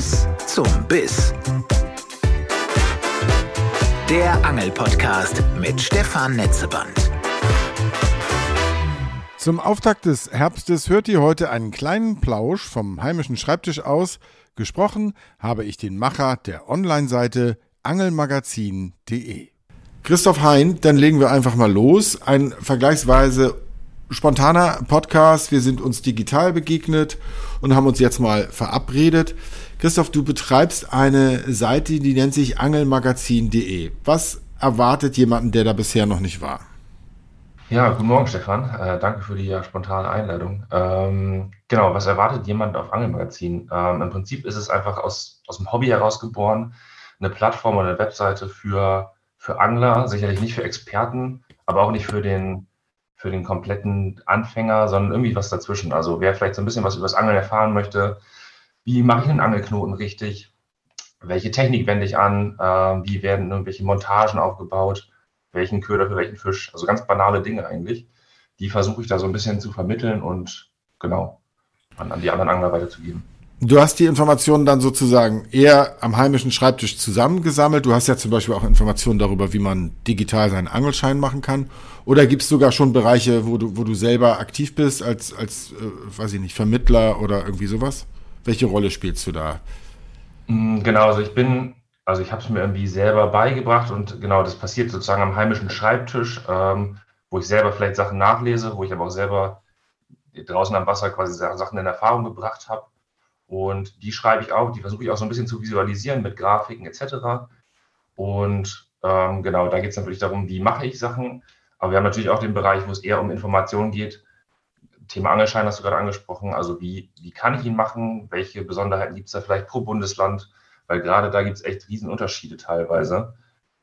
Biss zum Biss. Der Angelpodcast mit Stefan Netzeband. Zum Auftakt des Herbstes hört ihr heute einen kleinen Plausch vom heimischen Schreibtisch aus. Gesprochen habe ich den Macher der Online-Seite angelmagazin.de. Christoph Hein, dann legen wir einfach mal los. Ein vergleichsweise spontaner Podcast. Wir sind uns digital begegnet und haben uns jetzt mal verabredet. Christoph, du betreibst eine Seite, die nennt sich angelmagazin.de. Was erwartet jemanden, der da bisher noch nicht war? Ja, guten Morgen, Stefan. Äh, danke für die ja, spontane Einladung. Ähm, genau, was erwartet jemand auf Angelmagazin? Ähm, Im Prinzip ist es einfach aus, aus dem Hobby herausgeboren, eine Plattform oder eine Webseite für, für Angler, sicherlich nicht für Experten, aber auch nicht für den für den kompletten Anfänger, sondern irgendwie was dazwischen. Also wer vielleicht so ein bisschen was über das Angeln erfahren möchte, wie mache ich einen Angelknoten richtig? Welche Technik wende ich an? Äh, wie werden irgendwelche Montagen aufgebaut? Welchen Köder für welchen Fisch? Also ganz banale Dinge eigentlich. Die versuche ich da so ein bisschen zu vermitteln und genau an, an die anderen Angler weiterzugeben. Du hast die Informationen dann sozusagen eher am heimischen Schreibtisch zusammengesammelt. Du hast ja zum Beispiel auch Informationen darüber, wie man digital seinen Angelschein machen kann. Oder gibt es sogar schon Bereiche, wo du, wo du selber aktiv bist als, als äh, weiß ich nicht, Vermittler oder irgendwie sowas? Welche Rolle spielst du da? Mm, genau, also ich bin, also ich habe es mir irgendwie selber beigebracht und genau, das passiert sozusagen am heimischen Schreibtisch, ähm, wo ich selber vielleicht Sachen nachlese, wo ich aber auch selber draußen am Wasser quasi Sachen in Erfahrung gebracht habe. Und die schreibe ich auch, die versuche ich auch so ein bisschen zu visualisieren mit Grafiken etc. Und ähm, genau, da geht es natürlich darum, wie mache ich Sachen. Aber wir haben natürlich auch den Bereich, wo es eher um Informationen geht. Thema Angelschein hast du gerade angesprochen. Also wie, wie kann ich ihn machen? Welche Besonderheiten gibt es da vielleicht pro Bundesland? Weil gerade da gibt es echt Riesenunterschiede teilweise.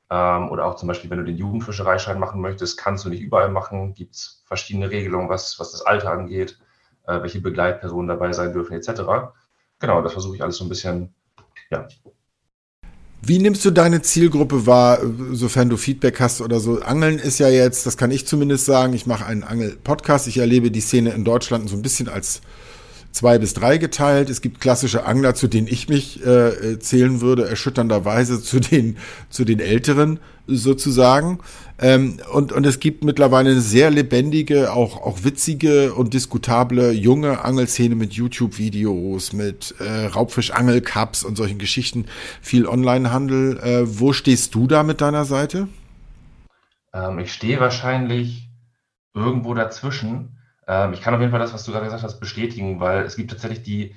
Ähm, oder auch zum Beispiel, wenn du den Jugendfischereischein machen möchtest, kannst du nicht überall machen. Gibt es verschiedene Regelungen, was, was das Alter angeht, äh, welche Begleitpersonen dabei sein dürfen, etc genau, das versuche ich alles so ein bisschen, ja. Wie nimmst du deine Zielgruppe wahr, sofern du Feedback hast oder so? Angeln ist ja jetzt, das kann ich zumindest sagen, ich mache einen Angel-Podcast. Ich erlebe die Szene in Deutschland so ein bisschen als zwei bis drei geteilt. Es gibt klassische Angler, zu denen ich mich äh, zählen würde, erschütternderweise zu den, zu den Älteren sozusagen. Ähm, und, und es gibt mittlerweile eine sehr lebendige, auch, auch witzige und diskutable junge Angelszene mit YouTube-Videos, mit äh, Raubfisch-Angel-Cups und solchen Geschichten, viel Onlinehandel. Äh, wo stehst du da mit deiner Seite? Ähm, ich stehe wahrscheinlich irgendwo dazwischen. Ähm, ich kann auf jeden Fall das, was du gerade gesagt hast, bestätigen, weil es gibt tatsächlich die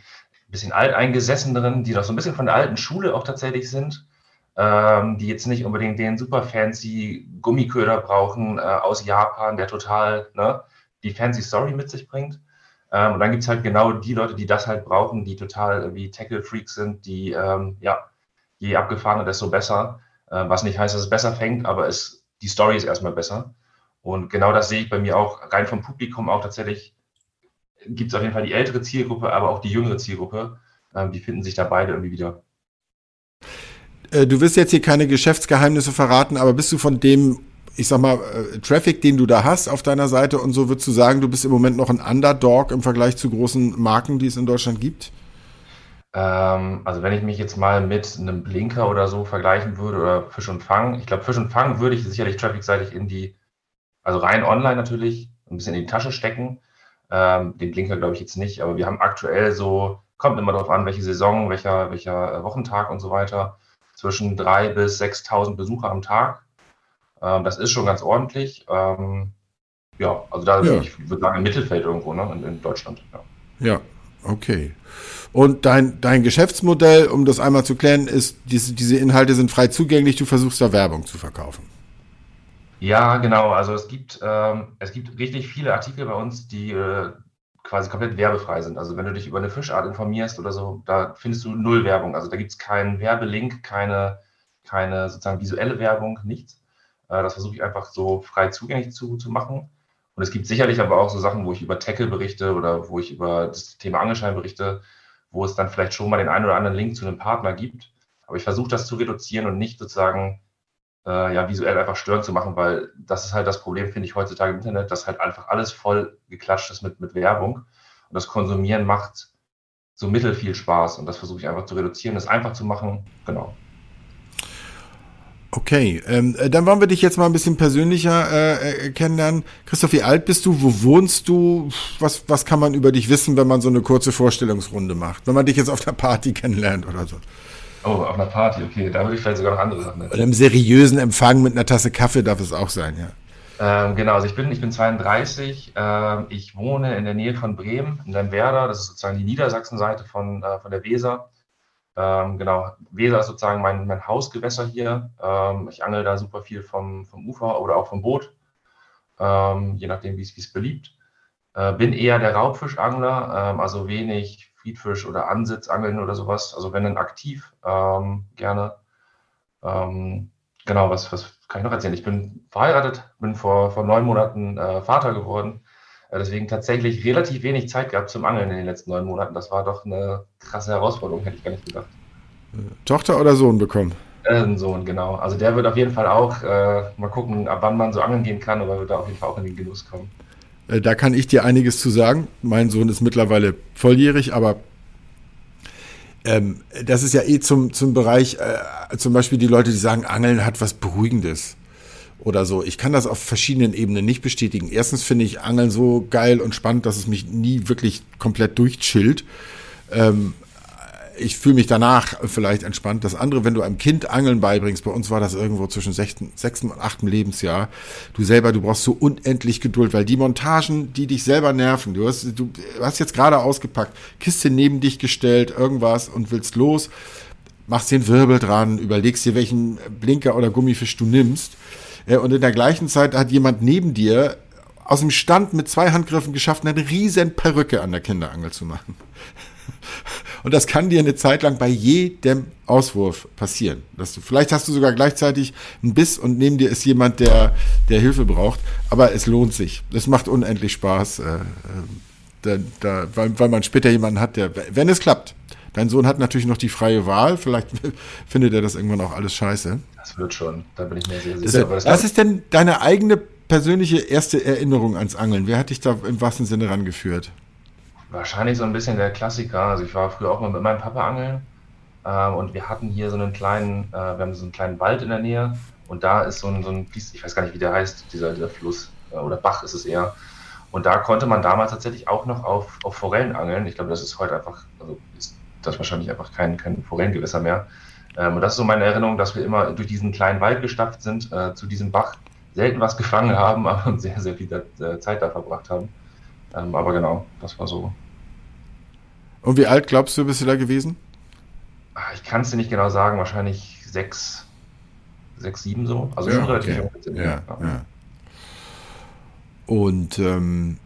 bisschen alteingesesseneren, die noch so ein bisschen von der alten Schule auch tatsächlich sind ähm, die jetzt nicht unbedingt den super fancy Gummiköder brauchen äh, aus Japan, der total ne, die fancy Story mit sich bringt. Ähm, und dann gibt es halt genau die Leute, die das halt brauchen, die total wie Tackle-Freaks sind, die, ähm, ja, je abgefahrener, desto besser. Äh, was nicht heißt, dass es besser fängt, aber es, die Story ist erstmal besser. Und genau das sehe ich bei mir auch rein vom Publikum auch tatsächlich. Gibt es auf jeden Fall die ältere Zielgruppe, aber auch die jüngere Zielgruppe. Ähm, die finden sich da beide irgendwie wieder. Äh, du wirst jetzt hier keine Geschäftsgeheimnisse verraten, aber bist du von dem, ich sag mal, äh, Traffic, den du da hast auf deiner Seite und so, würdest du sagen, du bist im Moment noch ein Underdog im Vergleich zu großen Marken, die es in Deutschland gibt? Ähm, also wenn ich mich jetzt mal mit einem Blinker oder so vergleichen würde oder Fisch und Fang, ich glaube, Fisch und Fang würde ich sicherlich trafficseitig in die, also rein online natürlich, ein bisschen in die Tasche stecken. Ähm, den Blinker glaube ich jetzt nicht, aber wir haben aktuell so, kommt immer darauf an, welche Saison, welcher, welcher Wochentag und so weiter zwischen 3.000 bis 6.000 Besucher am Tag. Ähm, das ist schon ganz ordentlich. Ähm, ja, also da ja. ich würde sagen im Mittelfeld irgendwo ne, in, in Deutschland. Ja. ja, okay. Und dein, dein Geschäftsmodell, um das einmal zu klären, ist, diese, diese Inhalte sind frei zugänglich, du versuchst da Werbung zu verkaufen. Ja, genau. Also es gibt, ähm, es gibt richtig viele Artikel bei uns, die äh, quasi komplett werbefrei sind. Also wenn du dich über eine Fischart informierst oder so, da findest du null Werbung. Also da gibt es keinen Werbelink, keine, keine sozusagen visuelle Werbung, nichts. Äh, das versuche ich einfach so frei zugänglich zu, zu machen. Und es gibt sicherlich aber auch so Sachen, wo ich über Tackle berichte oder wo ich über das Thema Angelschein berichte, wo es dann vielleicht schon mal den einen oder anderen Link zu einem Partner gibt. Aber ich versuche das zu reduzieren und nicht sozusagen äh, ja, visuell einfach störend zu machen, weil das ist halt das Problem, finde ich, heutzutage im Internet, dass halt einfach alles voll geklatscht ist mit, mit Werbung. Und das Konsumieren macht so mittel viel Spaß. Und das versuche ich einfach zu reduzieren, das einfach zu machen. Genau. Okay, ähm, äh, dann wollen wir dich jetzt mal ein bisschen persönlicher äh, äh, kennenlernen. Christoph, wie alt bist du? Wo wohnst du? Was, was kann man über dich wissen, wenn man so eine kurze Vorstellungsrunde macht? Wenn man dich jetzt auf der Party kennenlernt oder so? Oh, auf einer Party, okay. Da würde ich vielleicht sogar noch andere Sachen Oder im seriösen Empfang mit einer Tasse Kaffee darf es auch sein, ja. Ähm, genau, also ich bin, ich bin 32. Ähm, ich wohne in der Nähe von Bremen, in Lemwerder. Das ist sozusagen die Niedersachsenseite von, äh, von der Weser. Ähm, genau, Weser ist sozusagen mein, mein Hausgewässer hier. Ähm, ich angel da super viel vom, vom Ufer oder auch vom Boot, ähm, je nachdem, wie es beliebt. Äh, bin eher der Raubfischangler, ähm, also wenig Friedfisch oder Ansitzangeln oder sowas. Also wenn dann aktiv, ähm, gerne. Ähm, genau, was, was kann ich noch erzählen? Ich bin verheiratet, bin vor, vor neun Monaten äh, Vater geworden. Äh, deswegen tatsächlich relativ wenig Zeit gehabt zum Angeln in den letzten neun Monaten. Das war doch eine krasse Herausforderung, hätte ich gar nicht gedacht. Tochter oder Sohn bekommen? Äh, ein Sohn, genau. Also der wird auf jeden Fall auch äh, mal gucken, ab wann man so angeln gehen kann, aber wird da auf jeden Fall auch in den Genuss kommen. Äh, da kann ich dir einiges zu sagen. Mein Sohn ist mittlerweile volljährig, aber ähm, das ist ja eh zum, zum Bereich, äh, zum Beispiel die Leute, die sagen, Angeln hat was Beruhigendes oder so. Ich kann das auf verschiedenen Ebenen nicht bestätigen. Erstens finde ich Angeln so geil und spannend, dass es mich nie wirklich komplett durchchillt. Ähm, ich fühle mich danach vielleicht entspannt. Das andere, wenn du einem Kind Angeln beibringst, bei uns war das irgendwo zwischen sechsten, und achten Lebensjahr. Du selber, du brauchst so unendlich Geduld, weil die Montagen, die dich selber nerven, du hast, du hast jetzt gerade ausgepackt, Kiste neben dich gestellt, irgendwas und willst los, machst den Wirbel dran, überlegst dir, welchen Blinker oder Gummifisch du nimmst und in der gleichen Zeit hat jemand neben dir aus dem Stand mit zwei Handgriffen geschafft, eine riesen Perücke an der Kinderangel zu machen. Und das kann dir eine Zeit lang bei jedem Auswurf passieren. Dass du, vielleicht hast du sogar gleichzeitig einen Biss und neben dir ist jemand, der, der Hilfe braucht. Aber es lohnt sich. Es macht unendlich Spaß, äh, äh da, da, weil, weil man später jemanden hat, der, wenn es klappt, Dein Sohn hat natürlich noch die freie Wahl. Vielleicht findet er das irgendwann auch alles scheiße. Das wird schon. Da bin ich mir sehr sicher. Das, was ist denn deine eigene persönliche erste Erinnerung ans Angeln? Wer hat dich da im wahrsten Sinne rangeführt? Wahrscheinlich so ein bisschen der Klassiker. Also ich war früher auch mal mit meinem Papa angeln ähm, und wir hatten hier so einen kleinen, äh, wir haben so einen kleinen Wald in der Nähe und da ist so ein, so ein ich weiß gar nicht, wie der heißt, dieser, dieser Fluss äh, oder Bach ist es eher. Und da konnte man damals tatsächlich auch noch auf, auf Forellen angeln. Ich glaube, das ist heute einfach, also ist das wahrscheinlich einfach kein, kein Forellengewässer mehr. Ähm, und das ist so meine Erinnerung, dass wir immer durch diesen kleinen Wald gestapft sind, äh, zu diesem Bach, selten was gefangen haben, aber sehr, sehr viel da, äh, Zeit da verbracht haben. Ähm, aber genau, das war so. Und wie alt glaubst du, bist du da gewesen? Ach, ich kann es dir nicht genau sagen, wahrscheinlich sechs, sechs, sieben so. Also ja, schon relativ okay. jung. Ja, ja. ja. Und ähm,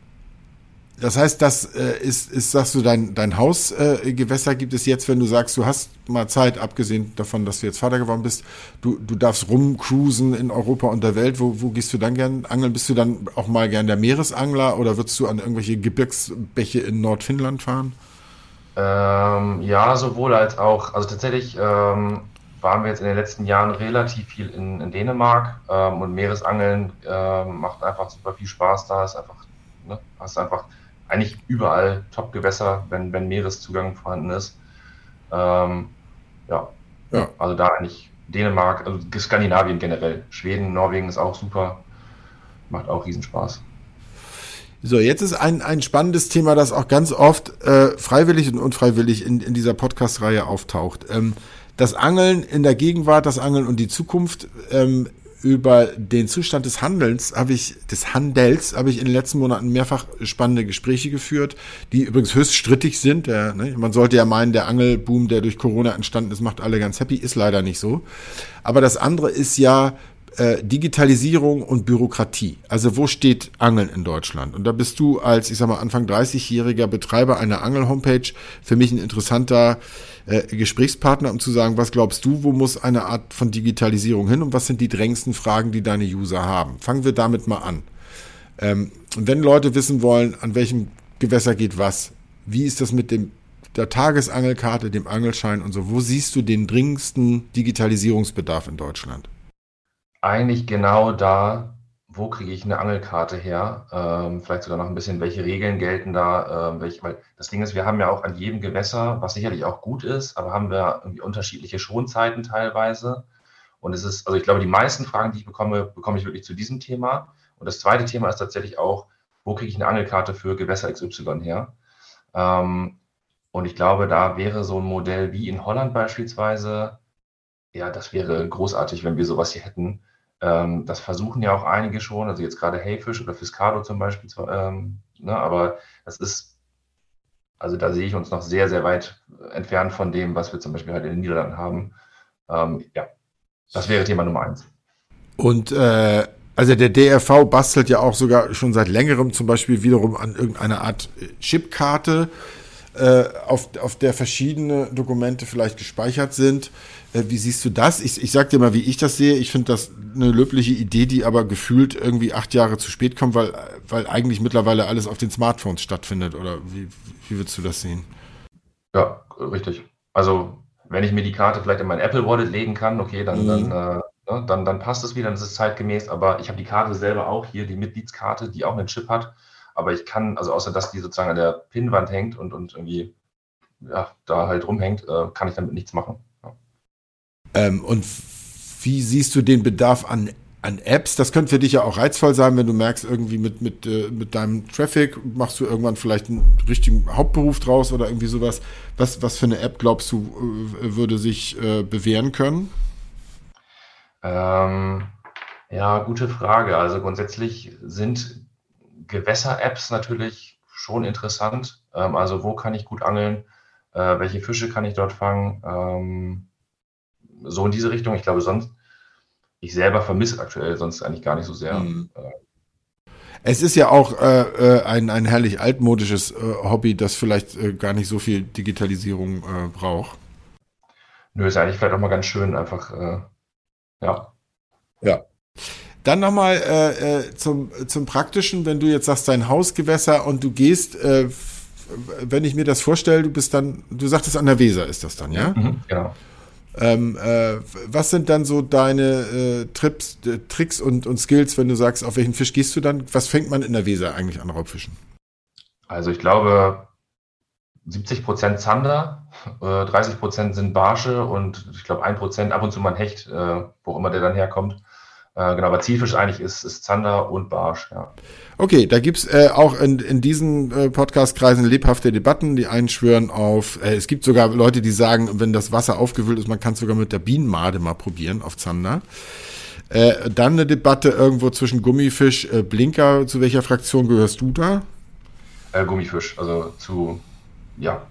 das heißt, das äh, ist, ist, sagst du, dein, dein Hausgewässer äh, gibt es jetzt, wenn du sagst, du hast mal Zeit, abgesehen davon, dass du jetzt Vater geworden bist, du, du darfst rumcruisen in Europa und der Welt. Wo, wo gehst du dann gern angeln? Bist du dann auch mal gern der Meeresangler oder würdest du an irgendwelche Gebirgsbäche in Nordfinnland fahren? Ähm, ja, sowohl als auch. Also tatsächlich ähm, waren wir jetzt in den letzten Jahren relativ viel in, in Dänemark ähm, und Meeresangeln ähm, macht einfach super viel Spaß da. Ist einfach, ne, hast einfach eigentlich überall Top-Gewässer, wenn, wenn Meereszugang vorhanden ist. Ähm, ja. ja, also da eigentlich Dänemark, also Skandinavien generell. Schweden, Norwegen ist auch super. Macht auch Riesenspaß. So, jetzt ist ein, ein spannendes Thema, das auch ganz oft äh, freiwillig und unfreiwillig in, in dieser Podcast-Reihe auftaucht. Ähm, das Angeln in der Gegenwart, das Angeln und die Zukunft. Ähm, über den Zustand des Handelns habe ich, des Handels habe ich in den letzten Monaten mehrfach spannende Gespräche geführt, die übrigens höchst strittig sind. Der, ne, man sollte ja meinen, der Angelboom, der durch Corona entstanden ist, macht alle ganz happy, ist leider nicht so. Aber das andere ist ja äh, Digitalisierung und Bürokratie. Also wo steht Angeln in Deutschland? Und da bist du als, ich sag mal, Anfang 30-jähriger Betreiber einer Angel-Homepage für mich ein interessanter äh, Gesprächspartner, um zu sagen, was glaubst du, wo muss eine Art von Digitalisierung hin und was sind die drängendsten Fragen, die deine User haben? Fangen wir damit mal an. Ähm, wenn Leute wissen wollen, an welchem Gewässer geht was, wie ist das mit dem der Tagesangelkarte, dem Angelschein und so, wo siehst du den dringendsten Digitalisierungsbedarf in Deutschland? Eigentlich genau da, wo kriege ich eine Angelkarte her? Ähm, vielleicht sogar noch ein bisschen, welche Regeln gelten da? Ähm, welche, weil das Ding ist, wir haben ja auch an jedem Gewässer, was sicherlich auch gut ist, aber haben wir irgendwie unterschiedliche Schonzeiten teilweise. Und es ist, also ich glaube, die meisten Fragen, die ich bekomme, bekomme ich wirklich zu diesem Thema. Und das zweite Thema ist tatsächlich auch, wo kriege ich eine Angelkarte für Gewässer XY her? Ähm, und ich glaube, da wäre so ein Modell wie in Holland beispielsweise, ja, das wäre großartig, wenn wir sowas hier hätten ähm, das versuchen ja auch einige schon, also jetzt gerade Heyfish oder Fiscado zum Beispiel, ähm, ne, aber das ist, also da sehe ich uns noch sehr, sehr weit entfernt von dem, was wir zum Beispiel halt in den Niederlanden haben. Ähm, ja, das wäre Thema Nummer eins. Und äh, also der DRV bastelt ja auch sogar schon seit längerem zum Beispiel wiederum an irgendeiner Art Chipkarte, äh, auf, auf der verschiedene Dokumente vielleicht gespeichert sind. Äh, wie siehst du das? Ich, ich sag dir mal, wie ich das sehe. Ich finde das eine löbliche Idee, die aber gefühlt irgendwie acht Jahre zu spät kommt, weil, weil eigentlich mittlerweile alles auf den Smartphones stattfindet. Oder wie, wie würdest du das sehen? Ja, richtig. Also, wenn ich mir die Karte vielleicht in mein Apple Wallet legen kann, okay, dann, mhm. dann, äh, ne, dann, dann passt es wieder, dann ist es zeitgemäß. Aber ich habe die Karte selber auch hier, die Mitgliedskarte, die auch einen Chip hat. Aber ich kann, also außer dass die sozusagen an der Pinnwand hängt und, und irgendwie ja, da halt rumhängt, äh, kann ich damit nichts machen. Ähm, und wie siehst du den Bedarf an, an Apps? Das könnte für dich ja auch reizvoll sein, wenn du merkst, irgendwie mit, mit, äh, mit deinem Traffic machst du irgendwann vielleicht einen richtigen Hauptberuf draus oder irgendwie sowas. Was, was für eine App glaubst du, äh, würde sich äh, bewähren können? Ähm, ja, gute Frage. Also grundsätzlich sind Gewässer-Apps natürlich schon interessant. Ähm, also wo kann ich gut angeln? Äh, welche Fische kann ich dort fangen? Ähm, so in diese Richtung. Ich glaube, sonst, ich selber vermisse aktuell sonst eigentlich gar nicht so sehr. Mhm. Es ist ja auch äh, äh, ein, ein herrlich altmodisches äh, Hobby, das vielleicht äh, gar nicht so viel Digitalisierung äh, braucht. Nö, ist eigentlich vielleicht auch mal ganz schön, einfach, äh, ja. Ja. Dann nochmal äh, äh, zum, zum Praktischen, wenn du jetzt sagst, dein Hausgewässer und du gehst, äh, wenn ich mir das vorstelle, du bist dann, du sagtest an der Weser ist das dann, ja? Mhm, genau. Ähm, äh, was sind dann so deine äh, Trips, äh, Tricks und, und Skills, wenn du sagst, auf welchen Fisch gehst du dann? Was fängt man in der Weser eigentlich an Raubfischen? Also ich glaube 70 Prozent Zander, äh, 30 Prozent sind Barsche und ich glaube ein Prozent ab und zu mal ein Hecht, äh, wo immer der dann herkommt. Äh, genau, aber Zielfisch eigentlich ist, ist Zander und Barsch, ja. Okay, da gibt's äh, auch in, in diesen äh, Podcast-Kreisen lebhafte Debatten, die einschwören auf, äh, es gibt sogar Leute, die sagen, wenn das Wasser aufgewühlt ist, man kann es sogar mit der Bienenmade mal probieren auf Zander. Äh, dann eine Debatte irgendwo zwischen Gummifisch, äh, Blinker. Zu welcher Fraktion gehörst du da? Äh, Gummifisch, also zu, ja,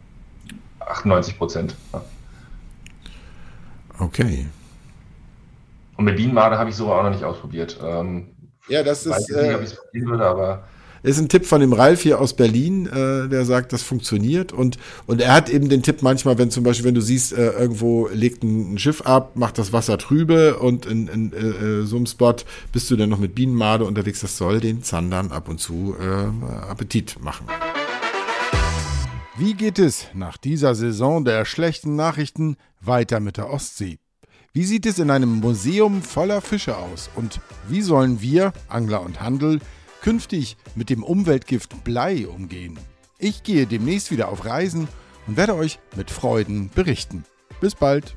98 Prozent. Ja. Okay. Und mit Bienenmade habe ich so auch noch nicht ausprobiert. Ähm, ja, das ist. Nicht, äh, würde, aber ist ein Tipp von dem Ralf hier aus Berlin, äh, der sagt, das funktioniert. Und, und er hat eben den Tipp manchmal, wenn zum Beispiel, wenn du siehst, äh, irgendwo legt ein, ein, Schiff ab, macht das Wasser trübe und in, in äh, so einem Spot bist du dann noch mit Bienenmade unterwegs. Das soll den Zandern ab und zu äh, Appetit machen. Wie geht es nach dieser Saison der schlechten Nachrichten weiter mit der Ostsee? Wie sieht es in einem Museum voller Fische aus? Und wie sollen wir, Angler und Handel, künftig mit dem Umweltgift Blei umgehen? Ich gehe demnächst wieder auf Reisen und werde euch mit Freuden berichten. Bis bald!